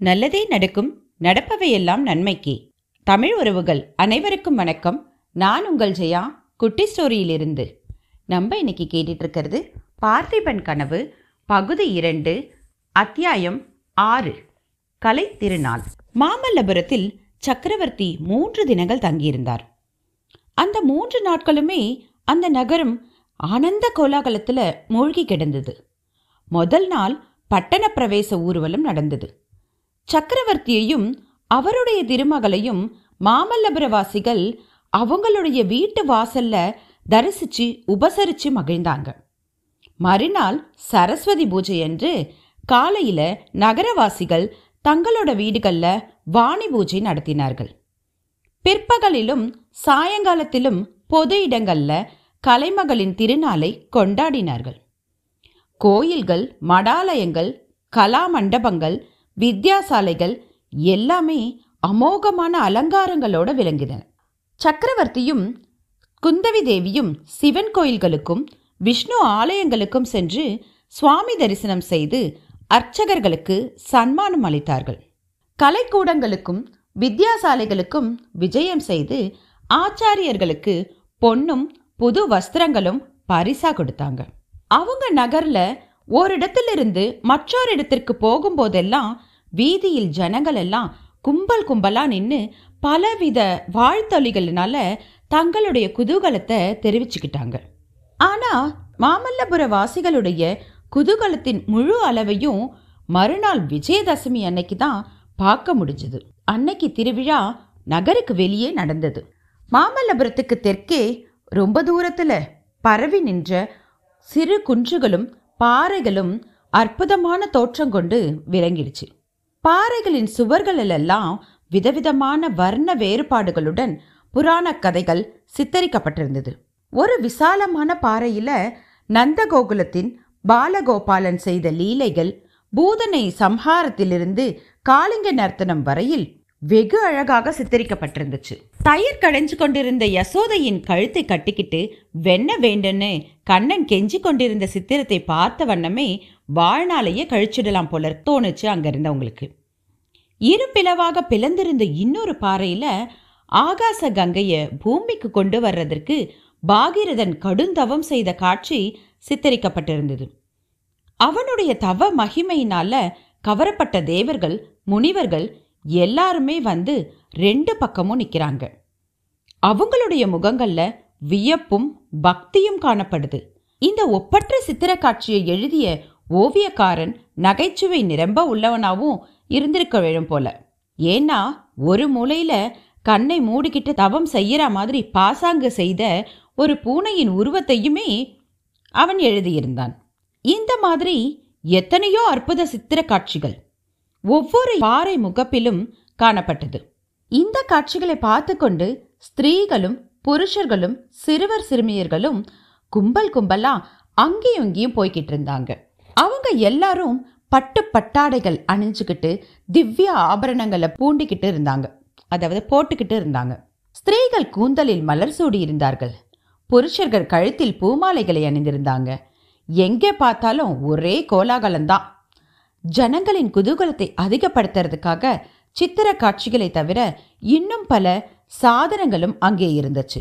நல்லதே நடக்கும் நடப்பவையெல்லாம் நன்மைக்கே. தமிழ் உறவுகள் அனைவருக்கும் வணக்கம். நான் உங்கள் ஜெயா குட்டி ஸ்டோரியிலிருந்து. நம்ம இன்னைக்கு கேட்டுட்டு இருக்கிறது பார்த்திபன் கனவு பகுதி இரண்டு அத்தியாயம் ஆறு கலை திருநாள். மாமல்லபுரத்தில் சக்கரவர்த்தி மூன்று தினங்கள் தங்கியிருந்தார். அந்த மூன்று நாட்களுமே அந்த நகரம் ஆனந்த கோலாகலத்தில் மூழ்கி கிடந்தது. முதல் நாள் பட்டண பிரவேச ஊர்வலம் நடந்தது. சக்கரவர்த்தியையும் அவருடைய திருமகளையும் மாமல்லபுரவாசிகள் அவங்களுடைய வீட்டு வாசல்ல தரிசிச்சு உபசரிச்சு மகிழ்ந்தாங்க. மறுநாள் சரஸ்வதி பூஜை அன்று காலையில நகரவாசிகள் தங்களோட வீடுகள்ல வாணி பூஜை நடத்தினார்கள். பிற்பகலிலும் சாயங்காலத்திலும் பொது இடங்கள்ல கலைமகளின் திருநாளை கொண்டாடினார்கள். கோயில்கள் மடாலயங்கள் கலா மண்டபங்கள் வித்யாசாலைகள் எல்லாமே அமோகமான அலங்காரங்களோட விளங்கின. சக்கரவர்த்தியும் குந்தவி தேவியும் சிவன் கோயில்களுக்கும் விஷ்ணு ஆலயங்களுக்கும் சென்று சுவாமி தரிசனம் செய்து அர்ச்சகர்களுக்கு சன்மானம் அளித்தார்கள். கலைக்கூடங்களுக்கும் வித்யாசாலைகளுக்கும் விஜயம் செய்து ஆச்சாரியர்களுக்கு பொன்னும் புது வஸ்திரங்களும் பரிசா கொடுத்தாங்க. அவங்க நகர்ல ஓரிடத்திலிருந்து மற்றொரு இடத்திற்கு போகும்போதெல்லாம் வீதியில் ஜனங்கள் எல்லாம் கும்பல் கும்பலா நின்று பலவித வாழ்த்தொலிகளினால தங்களுடைய குதூகலத்தை தெரிவிச்சுக்கிட்டாங்க. ஆனா மாமல்லபுர வாசிகளுடைய குதூகலத்தின் முழு அளவையும் மறுநாள் விஜயதசமி அன்னைக்கு தான் பார்க்க முடிஞ்சது. அன்னைக்கு திருவிழா நகருக்கு வெளியே நடந்தது. மாமல்லபுரத்துக்கு தெற்கே ரொம்ப தூரத்துல பரவி நின்ற சிறு குன்றுகளும் பாறைகளும் அற்புதமான தோற்றம் கொண்டு விளங்கிடுச்சு. பாறைகளின் சுவர்களிலெல்லாம் விதவிதமான வர்ண வேறுபாடுகளுடன் புராண கதைகள் சித்தரிக்கப்பட்டிருந்தது. ஒரு விசாலமான பாறையில நந்தகோகுலத்தின் பாலகோபாலன் செய்த லீலைகள் பூதனை சம்ஹாரத்திலிருந்து காளிங்க நர்த்தனம் வரையில் வெகு அழகாக சித்தரிக்கப்பட்டிருந்துச்சு. தயிர் கடைஞ்சு கொண்டிருந்த யசோதையின் கழுத்தை கட்டிக்கிட்டு வெண்ண வேண்டுன்னு கண்ணன் கெஞ்சி கொண்டிருந்த சித்திரத்தை பார்த்த வண்ணமே வாழ்நாளையே கழிச்சிடலாம் போல தோணுச்சு அங்க இருந்தவங்களுக்கு. இரு பிளவாக பிளந்திருந்த இன்னொரு பாறையில ஆகாச கங்கைய பூமிக்கு கொண்டு வர்றதற்கு பாகீரதன் கடுந்தவம் செய்த காட்சி சித்தரிக்கப்பட்டிருந்தது. அவனுடைய தவ மகிமையினால கவரப்பட்ட தேவர்கள் முனிவர்கள் எல்லாருமே வந்து ரெண்டு பக்கமும் நிற்கிறாங்க அவங்களுடைய முகங்கள்ல வியப்பும் பக்தியும் காணப்படுது. இந்த ஒப்பற்ற சித்திர காட்சியை எழுதிய ஓவியக்காரன் நகைச்சுவை நிரம்ப உள்ளவனாவும் இருந்திருக்க வேணும் போல. ஏன்னா ஒரு மூலையில கண்ணை மூடிக்கிட்டு தவம் செய்யற மாதிரி பாசாங்கு செய்த ஒரு பூனையின் உருவத்தையுமே அவன் எழுதியிருந்தான். இந்த மாதிரி எத்தனையோ அற்புத சித்திர காட்சிகள். ஒவ்வொரு பாறை முகப்பிலும் காணப்பட்டது. இந்த காட்சிகளை பார்த்து கொண்டு ஸ்திரீகளும் புருஷர்களும் சிறுவர் சிறுமியர்களும் கும்பல் கும்பலா அங்கேயும் இங்கேயும் போய்கிட்டு இருந்தாங்க. அவங்க எல்லாரும் பட்டு பட்டாடைகள் அணிஞ்சுக்கிட்டு திவ்ய ஆபரணங்களை பூண்டிக்கிட்டு இருந்தாங்க. அதாவது போட்டுக்கிட்டு இருந்தாங்க. ஸ்திரீகள் கூந்தலில் மலர் சூடி இருந்தார்கள். புருஷர்கள் கழுத்தில் பூமாலைகளை அணிந்திருந்தாங்க. எங்கே பார்த்தாலும் ஒரே கோலாகலம்தான். ஜனங்களின் குதூகலத்தை அதிகப்படுத்துறதுக்காக சித்திர காட்சிகளை தவிர இன்னும் பல சாதனங்களும் அங்கே இருந்துச்சு.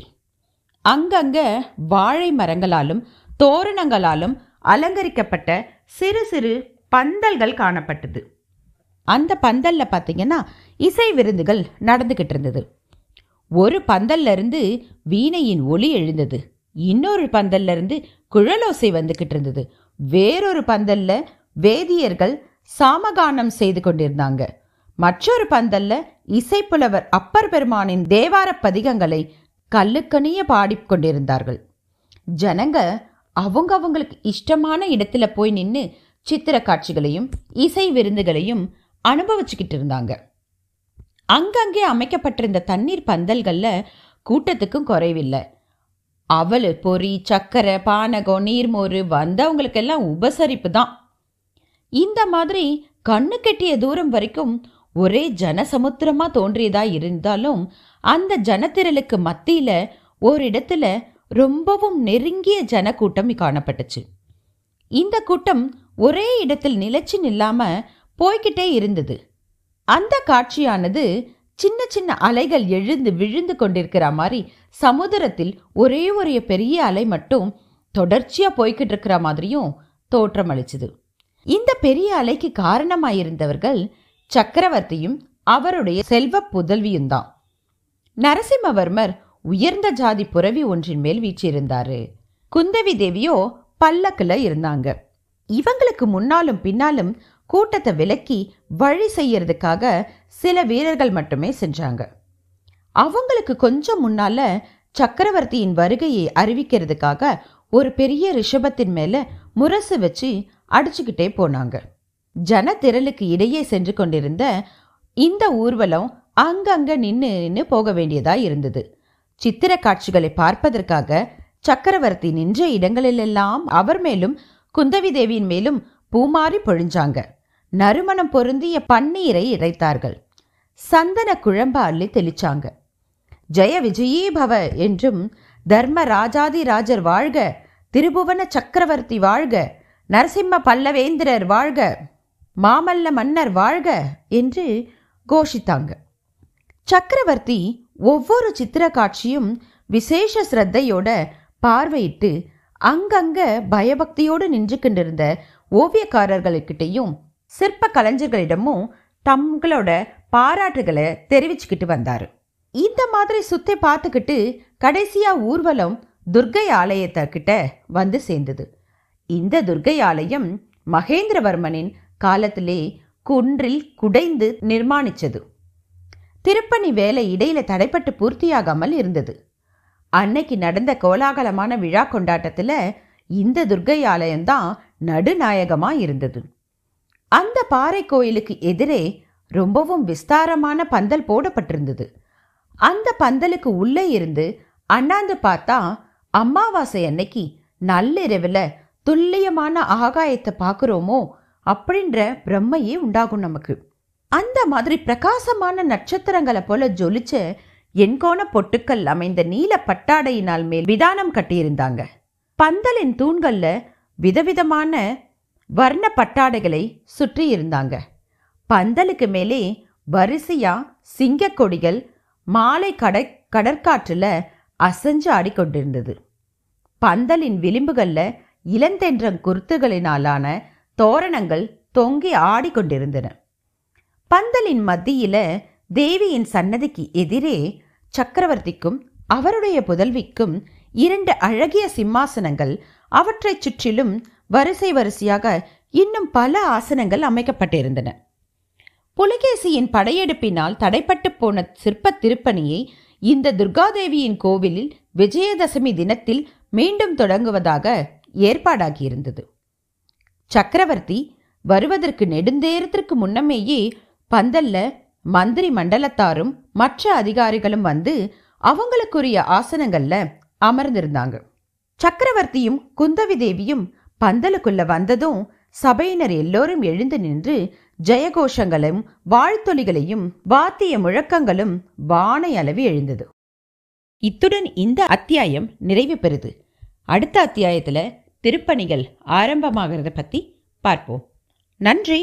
அங்கங்க வாழை மரங்களாலும் தோரணங்களாலும் அலங்கரிக்கப்பட்ட சிறு சிறு பந்தல்கள் காணப்பட்டது. அந்த பந்தல்ல பார்த்தீங்கன்னா இசை விருந்துகள் நடந்துகிட்டு இருந்தது. ஒரு பந்தல்ல இருந்து வீணையின் ஒளி எழுந்தது. இன்னொரு பந்தல்ல இருந்து குழலோசை வந்துகிட்டு இருந்தது. வேறொரு பந்தல்ல வேதியர்கள் சாமகானம் செய்து கொண்டிருந்தாங்க. மற்றொரு பந்தல்ல இசைப்புலவர் அப்பர் பெருமானின் தேவார பதிகங்களை கல்லுக்கணிய பாடிக்கொண்டிருந்தார்கள் ஜனங்க அவங்க அவங்களுக்கு இஷ்டமான இடத்துல போய் நின்று சித்திர காட்சிகளையும் இசை விருந்துகளையும் அனுபவிச்சுக்கிட்டு இருந்தாங்க. அங்கங்கே அமைக்கப்பட்டிருந்த தண்ணீர் பந்தல்கள்ல கூட்டத்துக்கும் குறைவில்லை. அவல் பொறி சக்கரை பானகம் நீர்மோறு வந்தவங்களுக்கெல்லாம் உபசரிப்பு தான். இந்த மாதிரி கண்ணு கெட்டிய தூரம் வரைக்கும் ஒரே ஜனசமுத்திரமா தோன்றியதா இருந்தாலும் அந்த ஜனத்திரளுக்கு மத்தியில ஓரிடத்துல ரொம்பவும் நெருங்கிய ஜனக்கூட்டம் காணப்பட்டுச்சு. இந்த கூட்டம் ஒரே இடத்தில் நிலைச்சு நில்லாம போய்கிட்டே இருந்தது. அந்த காட்சியானது சின்ன சின்ன அலைகள் எழுந்து விழுந்து கொண்டிருக்கிற மாதிரி சமுத்திரத்தில் ஒரே ஒரு பெரிய அலை மட்டும் தொடர்ச்சியா போய்கிட்டு இருக்கிற மாதிரியும் தோற்றம் அளிச்சுது இந்த பெரிய அலைக்கு காரணமாயிருந்தவர்கள் சக்கரவர்த்தியும் அவருடைய செல்வ புதல்வியும் தான் நரசிம்மவர்மர் உயர்ந்த ஜாதி புரவி ஒன்றின் மேல் வீச்சிருந்தாரு குந்தவி தேவியோ பல்லக்கில் இருந்தாங்க. இவங்களுக்கு முன்னாலும் பின்னாலும் கூட்டத்தை விலக்கி வழி செய்யறதுக்காக சில வீரர்கள் மட்டுமே செஞ்சாங்க. அவங்களுக்கு கொஞ்சம் முன்னால சக்கரவர்த்தியின் வருகையை அறிவிக்கிறதுக்காக ஒரு பெரிய ரிஷபத்தின் மேல முரசு வச்சு அடிச்சுக்கிட்டே போனாங்க. ஜன திரளுக்கு இடையே சென்று கொண்டிருந்த இந்த ஊர்வலம் அங்கங்க நின்று நின்று போக வேண்டியதா இருந்தது. சித்திர காட்சிகளை பார்ப்பதற்காக சக்கரவர்த்தி நின்ற இடங்களிலெல்லாம் அவர் மேலும் குந்தவி தேவியின் மேலும் பூமாறி பொழிஞ்சாங்க. நறுமணம் பொருந்திய பன்னீரை இறைத்தார்கள். சந்தன குழம்ப அள்ளி தெளிச்சாங்க. ஜெய விஜயீ பவ என்றும் தர்ம ராஜாதி ராஜர் வாழ்க திருபுவன சக்கரவர்த்தி வாழ்க நரசிம்ம பல்லவேந்திரர் வாழ்க மாமல்ல மன்னர் வாழ்க என்று கோஷித்தாங்க. சக்கரவர்த்தி ஒவ்வொரு சித்திர காட்சியும் விசேஷ சிரத்தையோட பார்வையிட்டு அங்கங்க பயபக்தியோடு நின்று கொண்டிருந்த ஓவியக்காரர்களுக்கிட்டையும் சிற்ப கலைஞர்களிடமும் தங்களோட பாராட்டுகளை தெரிவிச்சுக்கிட்டு வந்தார். இந்த மாதிரி சுத்தி பார்த்துக்கிட்டு கடைசியா ஊர்வலம் துர்கை ஆலயத்திட்ட வந்து சேர்ந்தது. இந்த துர்கை ஆலயம் மகேந்திரவர்மனின் காலத்திலே குன்றில் குடைந்து நிர்மாணிச்சது. திருப்பணி வேலை இடையில தடைப்பட்டு பூர்த்தியாகாமல் இருந்தது. அன்னைக்கு நடந்த கோலாகலமான விழா கொண்டாட்டத்துல இந்த துர்கை ஆலயம்தான் நடுநாயகமா இருந்தது. அந்த பாறை கோயிலுக்கு எதிரே ரொம்பவும் விஸ்தாரமான பந்தல் போடப்பட்டிருந்தது. அந்த பந்தலுக்கு உள்ளே இருந்து அண்ணாந்து பார்த்தா அமாவாசை அன்னைக்கு நள்ளிரவில் துல்லியமான ஆகாயத்தை பார்க்குறோமோ அப்படின்ற பிரம்மையே உண்டாகும் நமக்கு. அந்த மாதிரி பிரகாசமான நட்சத்திரங்களை போல ஜொலிச்ச எண்கோண பொட்டுக்கள் அமைந்த நீல பட்டாடையினால் மேல் விதானம் கட்டியிருந்தாங்க. பந்தலின் தூண்கள்ல விதவிதமான வர்ண பட்டாடைகளை சுற்றி இருந்தாங்க. பந்தலுக்கு மேலே வரிசையா சிங்கக்கொடிகள் மாலை கடை கடற்காற்றில் அசைஞ்சு ஆடிக்கொண்டிருந்தது. பந்தலின் விளிம்புகள்ல இளந்தென்றங் குருத்துகளினாலான தோரணங்கள் தொங்கி ஆடிக்கொண்டிருந்தன. பந்தலின் மத்தியில தேவியின் சன்னதிக்கு எதிரே சக்கரவர்த்திக்கும் அவருடைய புதல்விக்கும் இரண்டு அழகிய சிம்மாசனங்கள் அவற்றைச் சுற்றிலும் வரிசை வரிசையாக இன்னும் பல ஆசனங்கள் அமைக்கப்பட்டிருந்தன. புலிகேசியின் படையெடுப்பினால் தடைப்பட்டு போன சிற்ப திருப்பணியை இந்த துர்காதேவியின் கோவிலில் விஜயதசமி தினத்தில் மீண்டும் தொடங்குவதாக ஏற்பாடாகியிருந்தது சக்கரவர்த்தி வருவதற்கு நெடுந்தேரத்திற்கு முன்னமேயே பந்தல்ல மந்திரி மண்டலத்தாரும் மற்ற அதிகாரிகளும் வந்து அவங்களுக்குரிய ஆசனங்கள்ல அமர்ந்திருந்தாங்க. சக்கரவர்த்தியும் குந்தவி தேவியும் பந்தலுக்குள்ள வந்ததும் சபையினர் எல்லோரும் எழுந்து நின்று ஜெயகோஷங்களும் வாழ்த்தொலிகளையும் வாத்திய முழக்கங்களும் வானை அளவி எழுந்தது. இத்துடன் இந்த அத்தியாயம் நிறைவு பெறுது. அடுத்த அத்தியாயத்துல திருப்பணிகள் ஆரம்பமாகிறத பத்தி பார்ப்போம். நன்றி!